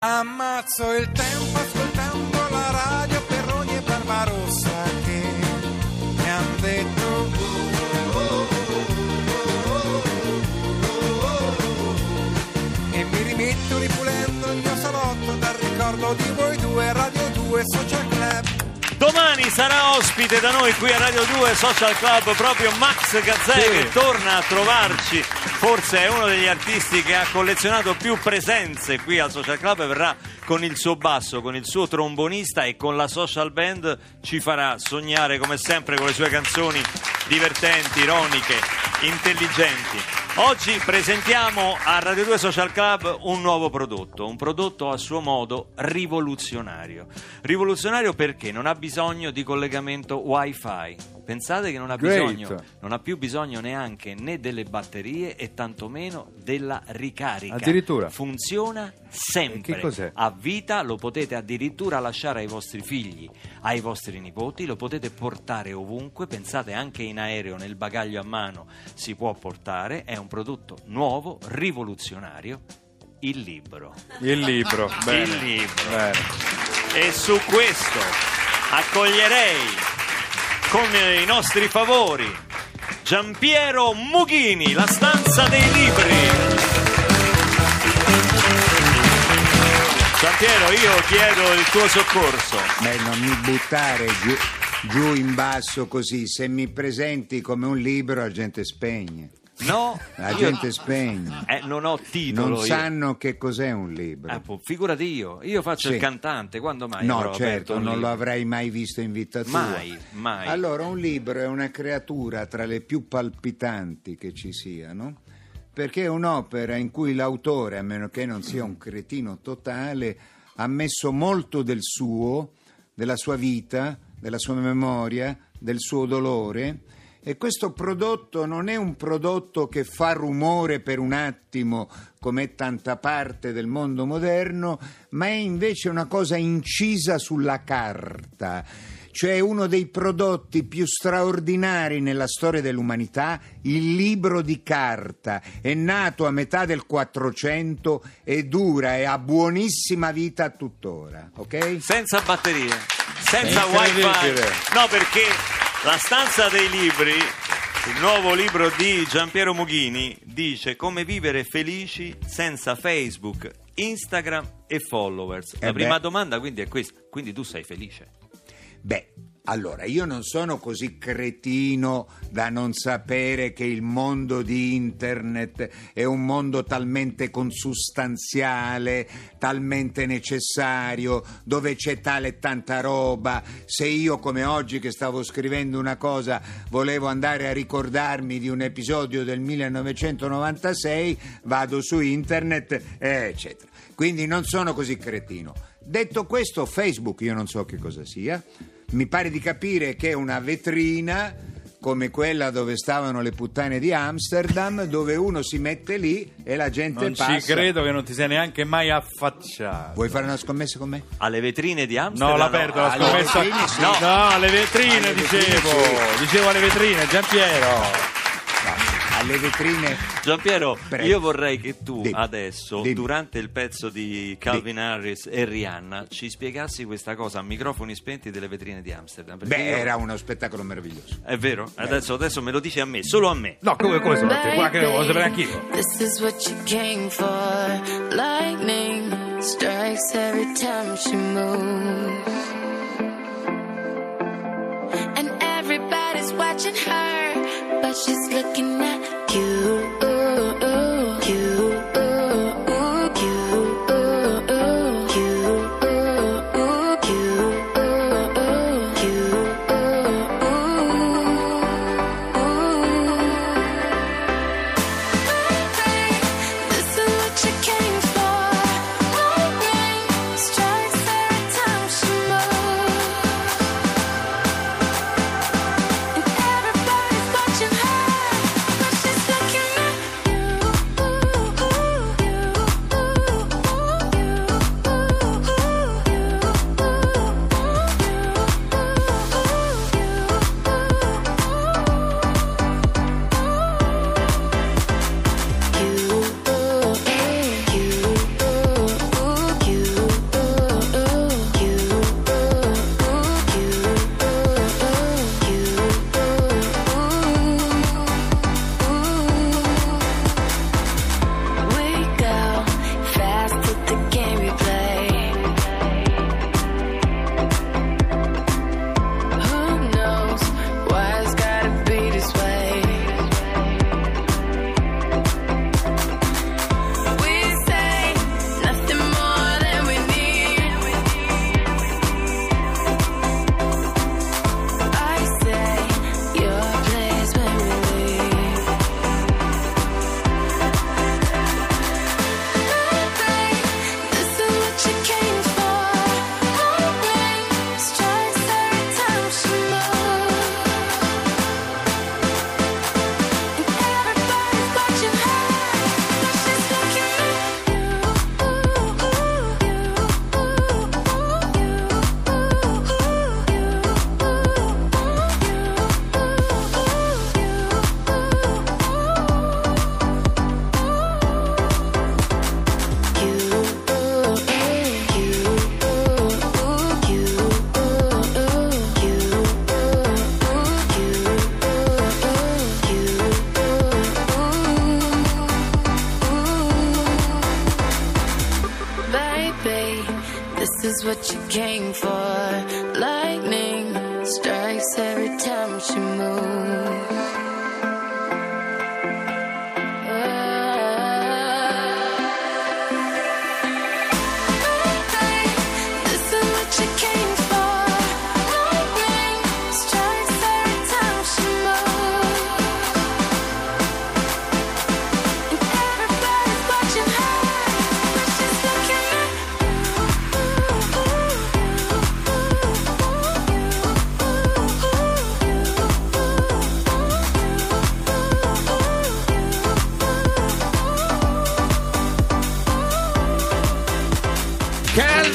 Ammazzo il tempo ascoltando la radio per ogni Barbarossa che mi han detto e mi rimetto ripulendo il mio salotto dal ricordo di voi due Radio 2 Social Club Domani sarà ospite da noi qui a Radio 2 Social Club proprio Max Gazzè Sì. che torna a trovarci. Forse è uno degli artisti che ha collezionato più presenze qui al Social Club e verrà con il suo basso, con il suo trombonista e con la social band ci farà sognare come sempre con le sue canzoni divertenti, ironiche, intelligenti. Oggi presentiamo a Radio 2 Social Club un nuovo prodotto, un prodotto a suo modo rivoluzionario. Rivoluzionario perché non ha bisogno di collegamento wifi. Pensate che non ha bisogno, non ha più bisogno neanche né delle batterie e tantomeno della ricarica. Addirittura. Funziona sempre. E che cos'è? A vita lo potete addirittura lasciare ai vostri figli, ai vostri nipoti, lo potete portare ovunque, pensate anche in aereo, nel bagaglio a mano si può portare, è un prodotto nuovo, rivoluzionario, il libro. Il libro, bene. Il libro. Bene. E su questo accoglierei con i nostri favori Giampiero Mughini, la stanza dei libri. Giampiero, io chiedo il tuo soccorso. Beh, non mi buttare giù, giù in basso così. Se mi presenti come un libro, la gente spegne. No, La io- gente spegne. Eh, non ho titolo. Non io. sanno che cos'è un libro. Po- figurati io, io faccio Sì. il cantante, quando mai No, certo, non lo avrei mai visto in vita tua. Mai, mai. Allora, un libro è una creatura tra le più palpitanti che ci siano, perché è un'opera in cui l'autore, a meno che non sia un cretino totale, ha messo molto del suo, della sua vita, della sua memoria, del suo dolore. E questo prodotto non è un prodotto che fa rumore per un attimo, come è tanta parte del mondo moderno, ma è invece una cosa incisa sulla carta, cioè uno dei prodotti più straordinari nella storia dell'umanità, il libro di carta. È nato a metà del 400 e dura e ha buonissima vita tuttora, ok? Senza batterie, senza wifi. No, perché la stanza dei libri, il nuovo libro di Giampiero Mughini, dice come vivere felici senza Facebook, Instagram e followers. La Eh prima beh. domanda quindi è questa, quindi tu sei felice? Beh, allora io non sono così cretino da non sapere che il mondo di internet è un mondo talmente consustanziale, talmente necessario, dove c'è tale e tanta roba. Se io come oggi che stavo scrivendo una cosa volevo andare a ricordarmi di un episodio del 1996, vado su internet, eh, eccetera. Quindi non sono così cretino. Detto questo, Facebook io non so che cosa sia. Mi pare di capire che è una vetrina come quella dove stavano le puttane di Amsterdam, dove uno si mette lì e la gente Non passa. ci credo che non ti sei neanche mai affacciato. Vuoi fare una scommessa con me? Alle vetrine di Amsterdam? No, l'aperto, la alle scommessa. vetrine sì. No, alle vetrine Alle vetrine dicevo. sì. Dicevo alle vetrine, Giampiero. Alle vetrine. Giampiero, Prego. io vorrei che tu Dimmi. adesso, Dimmi. durante il pezzo di Calvin Harris e Rihanna, ci spiegassi questa cosa a microfoni spenti delle vetrine di Amsterdam. Beh, io- era uno spettacolo meraviglioso. È vero? Adesso, adesso me lo dici a me, solo a me. No, come, come sono te? Guarda che lo voglio sapere anch'io. This is what you came for. Lightning strikes every time she moves. And everybody's watching her, but she's looking at. You. Is what you came for. Lightning strikes every time she moves.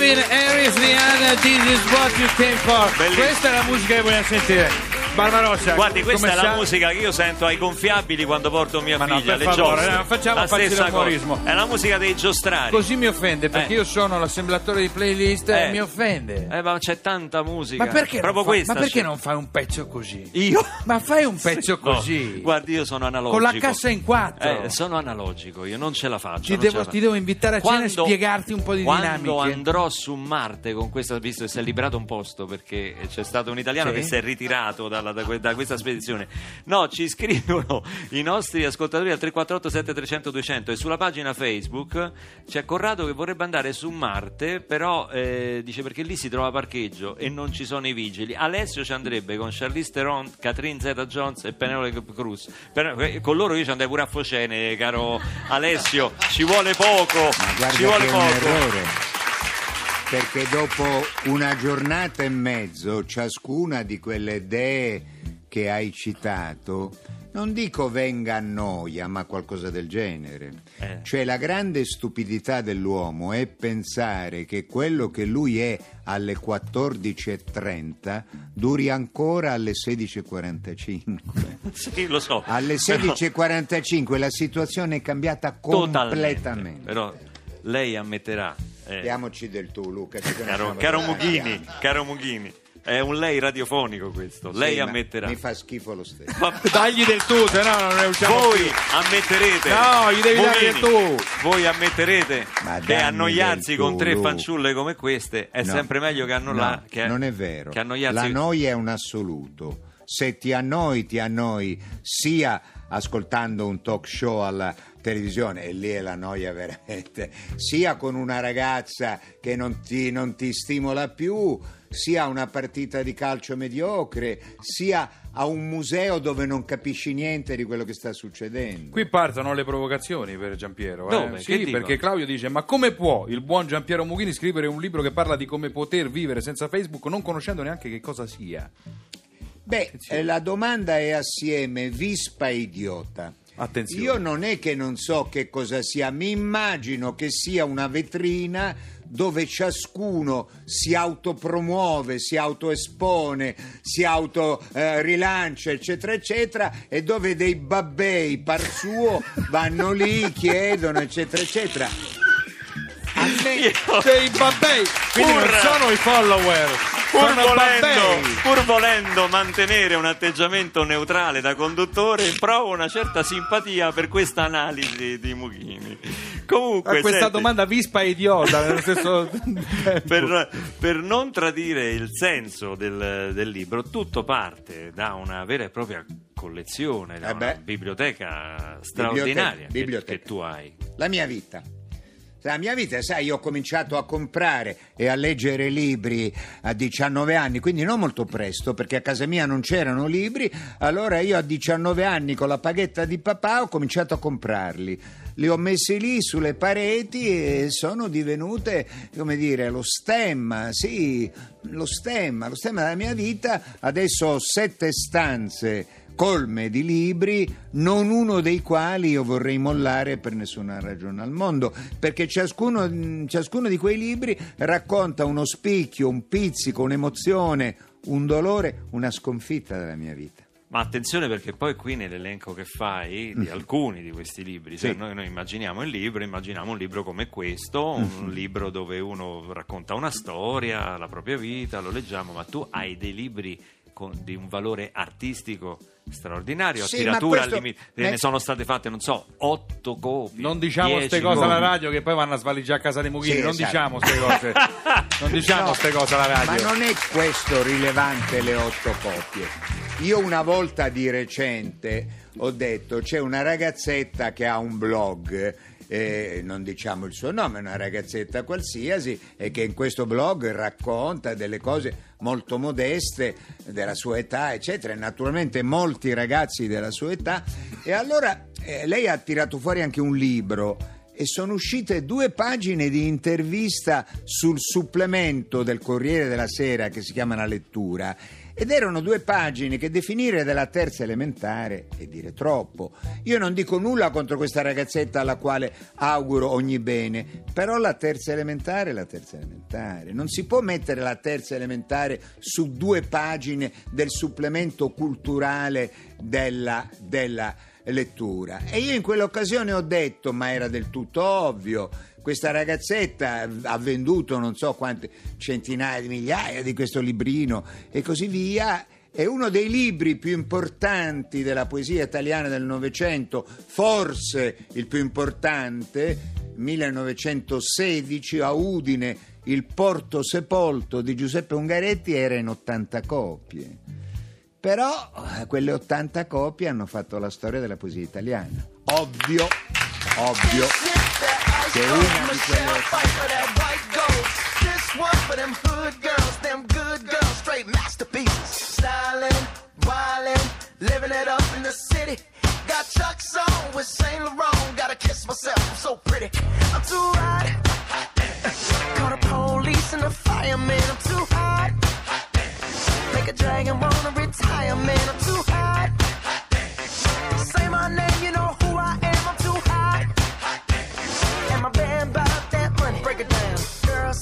Calvin Harris Rihanna, this is what you came for. Bellissimo. Questa è la musica che vogliamo sentire. Barbarossa. Guardi, questa è la sa- musica che io sento ai gonfiabili quando porto mia Ma no, figlia. per alle favore, giostre. no, facciamo la stessa umorismo. cosa. È la musica dei giostrari. Così mi offende perché Eh. io sono l'assemblatore di playlist e Eh. mi offende. Eh, ma c'è tanta musica. ma perché, Proprio non, fa- questa ma perché non fai un pezzo così? Io? Ma fai un pezzo No, così. guardi, io sono analogico. Con la cassa in quattro. Eh, sono analogico, io non ce la faccio. Ti devo- la ti devo invitare a cena e spiegarti un po' di quando dinamiche. andrò su Marte con questa, visto che si è liberato un posto perché c'è stato un italiano Sì? che si è ritirato dalla- da, que- da questa spedizione. No, ci scrivono i nostri ascoltatori al 348 7300 200 e sulla pagina Facebook c'è Corrado che vorrebbe andare su Marte, però eh, dice perché lì si trova parcheggio e non ci sono i vigili. Alessio ci andrebbe con Charlize Theron, Catherine Zeta-Jones e Penelope Cruz. Per- eh, con loro io ci andrei pure a Focene, caro Alessio. Ci vuole poco, ci vuole poco. Perché dopo una giornata e mezzo, ciascuna di quelle dee che hai citato, non dico venga a noia, ma qualcosa del genere. Eh. Cioè la grande stupidità dell'uomo è pensare che quello che lui è alle 14.30 duri ancora alle 16.45. Sì, lo so. Alle Però- 16.45 la situazione è cambiata Totalmente. completamente. Però lei ammetterà. eh, Diamoci del tu, Luca. ci caro, caro Mughini, caro Mughini, è un lei radiofonico questo. lei Sì, ma ammetterà. Mi fa schifo lo stesso. Ma- Dagli del tu, se no non ne usciamo voi più. ammetterete No, gli devi dare Mughini, tu. voi ammetterete Ma che annoiarsi con tu, tre fanciulle come queste è No. sempre meglio che, annolla- No, che- non è vero. che annoiarsi La noia è un assoluto. Se ti annoi, ti annoi sia ascoltando un talk show alla televisione, e lì è la noia veramente, sia con una ragazza che non ti, non ti stimola più, sia a una partita di calcio mediocre, sia a un museo dove non capisci niente di quello che sta succedendo. Qui partono le provocazioni per Giampiero. eh? Sì, perché Claudio dice: Ma come può il buon Giampiero Mughini scrivere un libro che parla di come poter vivere senza Facebook non conoscendo neanche che cosa sia? Beh, eh, la domanda è assieme vispa e idiota. Attenzione. Io non è che non so che cosa sia, mi immagino che sia una vetrina dove ciascuno si autopromuove, si autoespone, si autorilancia, eccetera, eccetera, e dove dei babbei par suo vanno lì, chiedono, eccetera, eccetera. A me, Io- Dei babbei! Quindi non sono i follower, Pur volendo, pur volendo mantenere un atteggiamento neutrale da conduttore, provo una certa simpatia per questa analisi di Mughini. Comunque, A questa senti, domanda vispa e idiota nello stesso tempo. per, per non tradire il senso del, del libro, tutto parte da una vera e propria collezione, da Eh una beh. biblioteca straordinaria che- biblioteca. che tu hai. la mia vita. La mia vita, sai, io ho cominciato a comprare e a leggere libri a 19 anni, quindi non molto presto, perché a casa mia non c'erano libri. Allora io a 19 anni con la paghetta di papà ho cominciato a comprarli. Li ho messi lì sulle pareti e sono divenute, come dire, lo stemma, sì, lo stemma, lo stemma della mia vita. Adesso ho sette stanze colme di libri, non uno dei quali io vorrei mollare per nessuna ragione al mondo, perché ciascuno, ciascuno di quei libri racconta uno spicchio, un pizzico, un'emozione, un dolore, una sconfitta della mia vita. Ma attenzione perché poi qui nell'elenco che fai di alcuni di questi libri, se Mm. Sì. noi, noi immaginiamo il libro, immaginiamo un libro come questo, un Mm-hmm. libro dove uno racconta una storia, la propria vita, lo leggiamo, ma tu hai dei libri con- di un valore artistico straordinario, a Sì, tiratura al limite. Ne sono state fatte, non so, otto copie. Non diciamo queste cose alla copie. radio che poi vanno a svaligiare a casa dei Mughini. Sì, non esatto. diciamo queste cose. Non diciamo No, queste cose alla radio. Ma non è questo rilevante le otto coppie. Io una volta di recente ho detto c'è una ragazzetta che ha un blog. Eh, non diciamo il suo nome, una ragazzetta qualsiasi e che in questo blog racconta delle cose molto modeste della sua età, eccetera. E Naturalmente molti ragazzi della sua età. E allora eh, lei ha tirato fuori anche un libro e sono uscite due pagine di intervista sul supplemento del Corriere della Sera che si chiama La Lettura ed erano due pagine che definire della terza elementare è dire troppo. Io non dico nulla contro questa ragazzetta alla quale auguro ogni bene, però la terza elementare è la terza elementare. Non si può mettere la terza elementare su due pagine del supplemento culturale della, della lettura. E io in quell'occasione ho detto, ma era del tutto ovvio, questa ragazzetta ha venduto non so quante centinaia di migliaia di questo librino e così via. È uno dei libri più importanti della poesia italiana del Novecento, forse il più importante, 1916 a Udine, Il Porto Sepolto di Giuseppe Ungaretti era in 80 copie. Però eh, quelle 80 copie hanno fatto la storia della poesia italiana. Ovvio, ovvio, che una di quelle 80 This one for them hood girls, them good girls, straight masterpieces. Stylin', wildin', living it up in the city. Got Chuck's on with Saint Laurent. Gotta kiss myself, I'm so pretty. I'm too hot. Call the police and the fireman. I'm too hot. Make a dragon wanna retire, man. I'm too hot.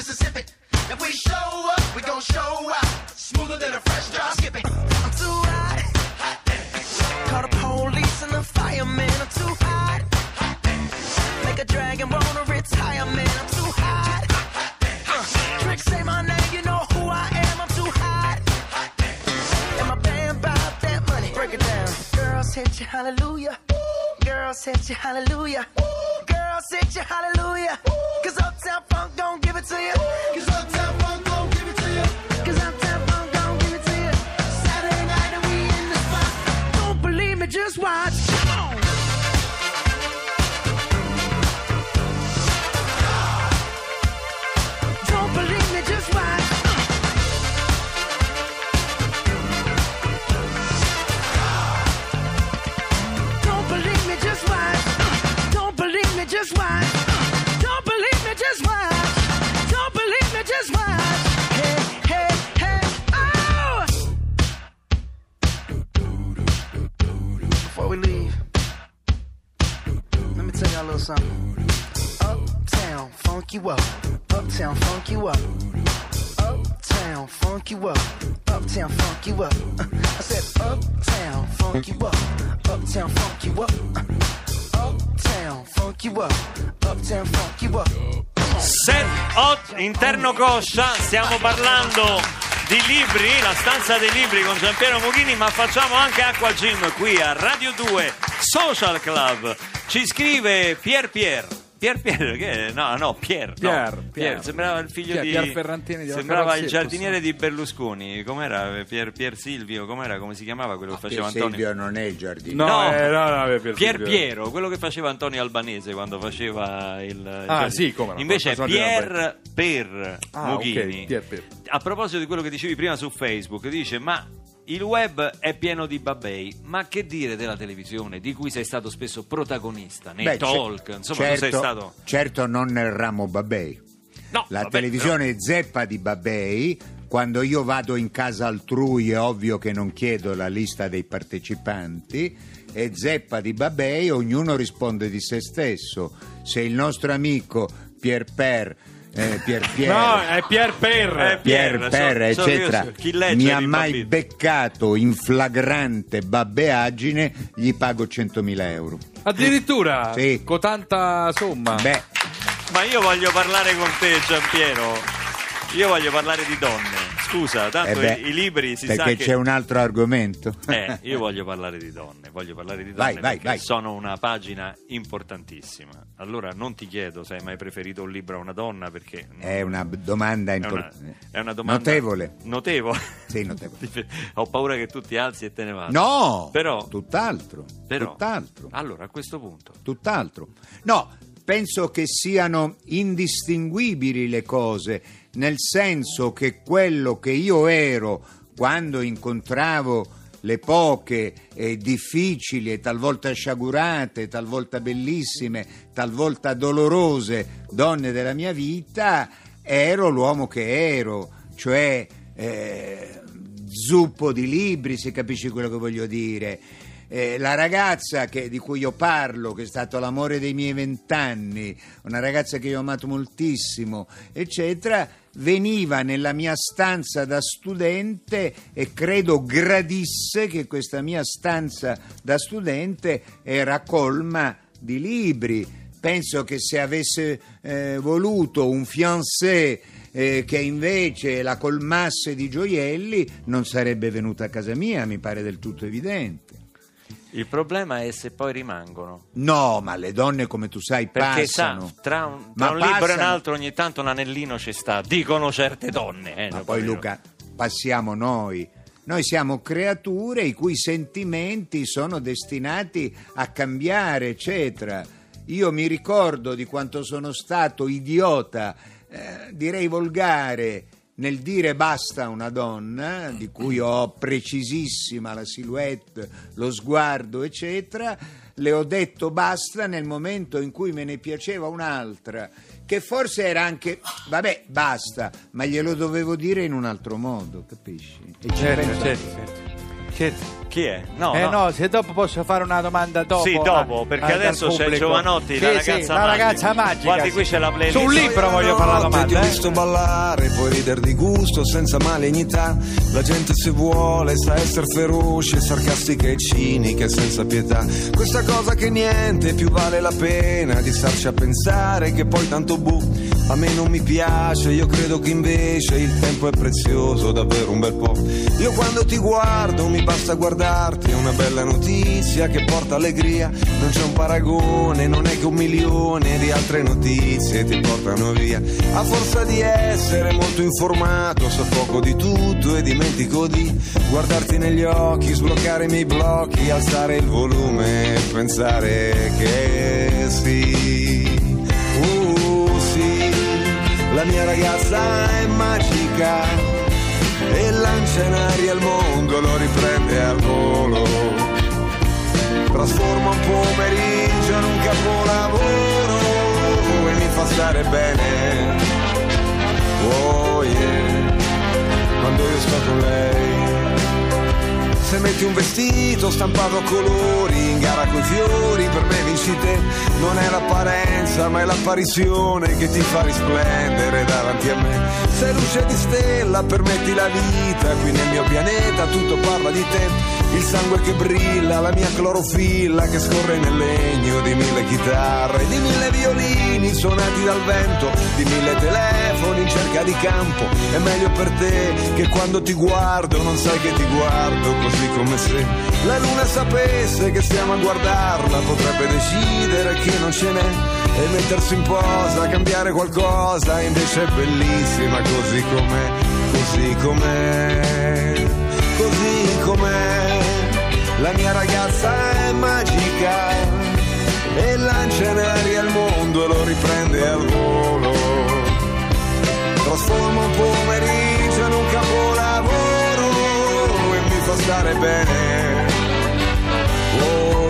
Mississippi. If we show up, we gon' show out. Smoother than a fresh drop skipping. I'm too hot. hot Call the police and the fireman. I'm too hot. hot Make a dragon wanna retire, man. I'm too hot. hot Uh, Trick say my name, you know who I am. I'm too hot. hot And my band bought that money. Break it down. Girls hit you, hallelujah. Girls hit you, hallelujah. Girls hit you, hallelujah. Cause Uptown Funk don't it to you. Interno coscia, stiamo parlando di libri, la stanza dei libri con Giampiero Mughini, ma facciamo anche acqua gym qui a Radio 2 Social Club. Ci scrive Pier Pier. Pier Pier, che è? No, no, Pier. no. Pier, Pier. Sembrava il figlio Pier- di. Pier Ferrantini di Sembrava il giardiniere di Berlusconi. Com'era? Pier, Pier Silvio, com'era? Come si chiamava quello che faceva Pier Antonio? Silvio non è il giardino. No, No. eh, no, no, Pier, Pier. Piero, quello che faceva Antonio Albanese quando faceva il. Ah, il- sì, come no, Invece è personaggio Pier per Ah, Mughini. Pier per. A proposito di quello che dicevi prima su Facebook, dice: Ma il web è pieno di babbei, ma che dire della televisione, di cui sei stato spesso protagonista, nei Beh, talk, ce- insomma, certo, sei stato. certo non nel ramo Babei. No, La vabbè, televisione zeppa di Babei. Quando io vado in casa altrui è ovvio che non chiedo la lista dei partecipanti. È zeppa di Babei, ognuno risponde di se stesso. Se il nostro amico Pier Per, eh, Pier Pier, No, è Pier Per. Eh, Pier Pier, Per, so- eccetera, so- chi legge mi ha mai bambini. beccato in flagrante babbeaggine, gli pago 100.000 euro. Addirittura Sì. con tanta somma. Beh, Ma io voglio parlare con te, Giampiero. Io voglio parlare di donne. Scusa, tanto eh beh, i, i libri si sa perché c'è un altro argomento. Eh, io voglio parlare di donne, voglio parlare di Vai, donne vai, perché vai. sono una pagina importantissima. Allora non ti chiedo se hai mai preferito un libro a una donna perché È una domanda è importante. è una domanda Notevole. Notevole. Sì, notevole. Ho paura che tu ti alzi e te ne vada. No, Però tutt'altro. però Tutt'altro. Allora, a questo punto Tutt'altro. No, penso che siano indistinguibili le cose, nel senso che quello che io ero quando incontravo le poche e difficili e talvolta sciagurate, talvolta bellissime, talvolta dolorose donne della mia vita, ero l'uomo che ero, cioè eh, zuppo di libri, se capisci quello che voglio dire. Eh, la ragazza che- di cui io parlo, che è stato l'amore dei miei vent'anni, una ragazza che io ho amato moltissimo, eccetera, veniva nella mia stanza da studente e credo gradisse che questa mia stanza da studente era colma di libri. Penso che se avesse eh, voluto un fiancé eh, che invece la colmasse di gioielli, non sarebbe venuta a casa mia, mi pare del tutto evidente. Il problema è se poi rimangono. No, ma le donne, come tu sai, Perché passano. sa, tra un, Ma tra un libro e un altro ogni tanto un anellino ci sta, dicono certe donne. eh, Ma poi. Luca, passiamo noi. Noi siamo creature i cui sentimenti sono destinati a cambiare, eccetera. Io mi ricordo di quanto sono stato idiota, eh, direi volgare, nel dire basta a una donna, di cui ho precisissima la silhouette, lo sguardo, eccetera. Le ho detto basta nel momento in cui me ne piaceva un'altra, che forse era anche, vabbè, basta, ma glielo dovevo dire in un altro modo, capisci? E Certo, certo, anche. certo. Certo. Chi è? No, eh no. no, se dopo posso fare una domanda dopo. Sì, dopo, perché a- adesso c'è. Giovanotti, Sì, la sì, ragazza la magica. ragazza magica. Guardi, qui sì. c'è la playlist. Su un libro voglio fare la Ti ho domanda. visto Eh? ballare, puoi ridere di gusto senza malignità. La gente se vuole sa essere feroce, sarcastica e cinica e senza pietà. Questa cosa che niente più vale la pena di starci a pensare che poi tanto bu. A me non mi piace, io credo che invece il tempo è prezioso, davvero un bel po'. Io quando ti guardo mi basta guardarti, è una bella notizia che porta allegria. Non c'è un paragone, non è che un milione di altre notizie ti portano via. A forza di essere molto informato, so poco di tutto e dimentico di guardarti negli occhi, sbloccare i miei blocchi, alzare il volume e pensare che sì. Uh, sì, la mia ragazza è magica e lancia in aria il mondo, lo riprende al volo. Trasforma un pomeriggio in un capolavoro e mi fa stare bene. Oh yeah, quando io sto con lei. Se metti un vestito stampato a colori in gara coi fiori, per me vinci te. Non è l'apparenza, ma è l'apparizione che ti fa risplendere davanti a me. Sei luce di stella, permetti la vita, qui nel mio pianeta tutto parla di te. Il sangue che brilla, la mia clorofilla che scorre nel legno di mille chitarre, di mille violini suonati dal vento, di mille telefoni in cerca di campo. È meglio per te che quando ti guardo non sai che ti guardo così come se la luna sapesse che stiamo a guardarla, potrebbe decidere che non ce n'è e mettersi in posa, cambiare qualcosa, invece è bellissima così com'è, così com'è, così com'è. La mia ragazza è magica e lancia in aria il mondo e lo riprende al volo. Trasforma un pomeriggio in un capolavoro e mi fa stare bene. Oh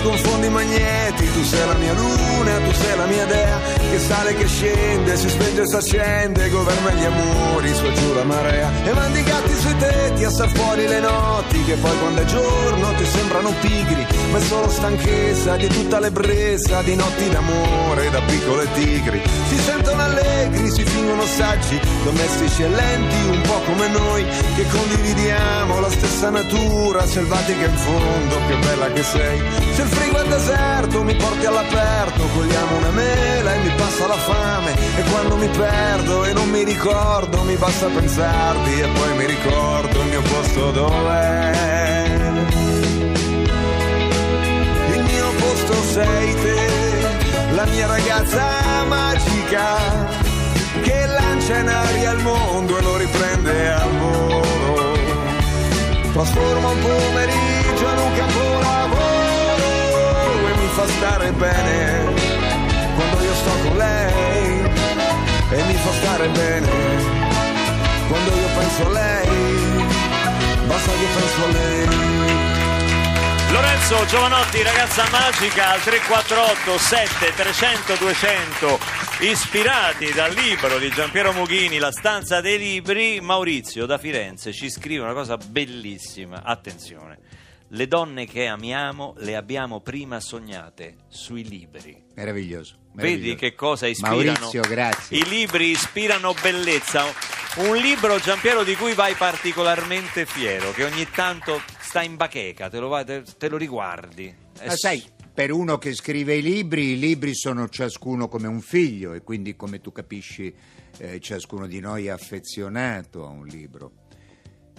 poeti, confondi magneti, tu sei la mia luna, tu sei la mia dea, che sale, che scende, si spenge e si accende, governa gli amori, su giù la marea, e mandi i gatti sui tetti a star fuori le notti, che poi quando è giorno ti sembrano pigri, ma è solo stanchezza di tutta l'ebbrezza, di notti d'amore, da piccole tigri, si sentono allegri, si fingono saggi, domestici e lenti, un po' come noi, che condividiamo la stessa natura, selvatica in fondo, che bella che sei. Se il frigo è deserto mi porti all'aperto, cogliamo una mela e mi passa la fame. E quando mi perdo e non mi ricordo, mi basta pensarti e poi mi ricordo il mio posto dov'è. Mia ragazza magica, che lancia in aria il mondo e lo riprende al volo. Trasforma un pomeriggio in un capolavoro e mi fa stare bene quando io sto con lei. E mi fa stare bene quando io penso a lei basta che penso a lei Lorenzo Giovanotti, ragazza magica al 348 7300 200 ispirati dal libro di Giampiero Mughini La stanza dei libri Maurizio da Firenze ci scrive una cosa bellissima attenzione le donne che amiamo le abbiamo prima sognate sui libri Meraviglioso. Vedi meraviglioso. che cosa ispirano? Maurizio, grazie. I libri ispirano bellezza. Un libro, Giampiero, di cui vai particolarmente fiero, che ogni tanto sta in bacheca, te lo, vai- te- te lo riguardi. Ma sai, per uno che scrive i libri, i libri sono ciascuno come un figlio e quindi come tu capisci eh, ciascuno di noi è affezionato a un libro.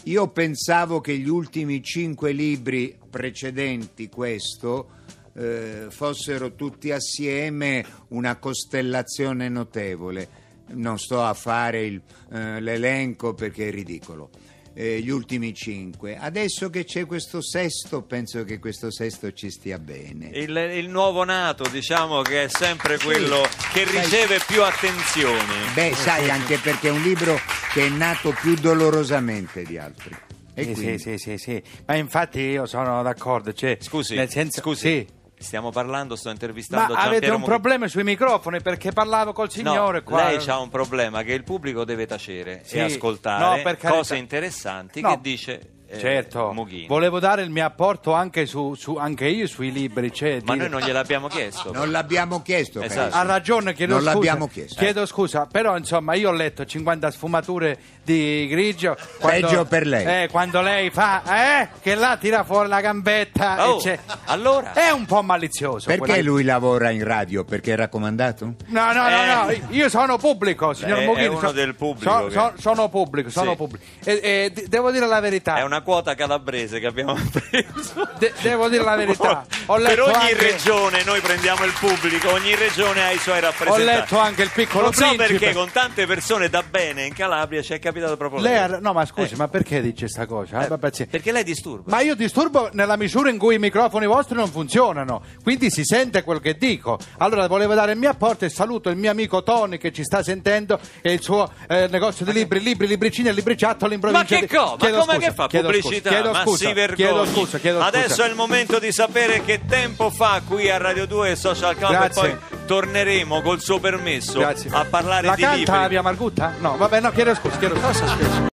Io pensavo che gli ultimi cinque libri precedenti questo eh, fossero tutti assieme una costellazione notevole. Non sto a fare il- eh, l'elenco perché è ridicolo. Eh, gli ultimi cinque. Adesso che c'è questo sesto, penso che questo sesto ci stia bene. Il, il nuovo nato, diciamo che è sempre quello che Sai- riceve più attenzioni. Beh, sai, anche perché è un libro che è nato più dolorosamente di altri. E Sì, sì, sì, sì, sì. Ma infatti io sono d'accordo. Cioè, Scusi, nel senso, scusi, sì. Stiamo parlando, sto Ma intervistando avete Giampiero un Mughini. problema sui microfoni perché parlavo col signore No, qua. lei ha un problema che il pubblico deve tacere Sì. e ascoltare No, per carità. cose interessanti No. che dice eh, Certo, Mughini. volevo dare il mio apporto anche, su, su- anche io sui libri. Cioè, Ma dire- noi non gliel'abbiamo chiesto. Non l'abbiamo chiesto. Esatto. Ha ragione, chiedo Non scusa. l'abbiamo chiesto. Chiedo scusa, però insomma io ho letto 50 sfumature di grigio. Peggio per lei. Eh, quando lei fa, eh, che là tira fuori la gambetta. Oh, e c'è- allora? È un po' malizioso. Perché quella- lui lavora in radio? Perché è raccomandato? No, no, no, no, Eh. io sono pubblico, signor È- è Mughini. uno so- del pubblico so- che- so- sono pubblico, sono Sì. pubblico. E, e devo dire la verità. È una quota calabrese che abbiamo preso. De- devo dire la verità. Ho per letto ogni anche- regione noi prendiamo il pubblico, ogni regione ha i suoi Ho rappresentanti. letto anche il piccolo non so principe. perché con tante persone da bene in Calabria ci è capitato proprio Lei lei. no, ma scusi, Eh. ma perché dice sta cosa? Eh, Eh, perché lei disturba. Ma io disturbo nella misura in cui i microfoni vostri non funzionano, quindi si sente quel che dico. Allora volevo dare il mio apporto e saluto il mio amico Tony che ci sta sentendo e il suo eh, negozio di libri, libri, libricini e libriciattolo in Ma provincia che di... cosa? Ma come scusa, che fa chiedo pubblicità? Chiedo Ma scusa, si vergogni. chiedo scusa, chiedo scusa. Adesso è il momento di sapere che tempo fa qui a Radio 2 e Social Club Grazie. e poi torneremo col suo permesso Grazie. a parlare La di canta libri. via Margutta? No, vabbè, no, chiedo scusa, chiedo scusa.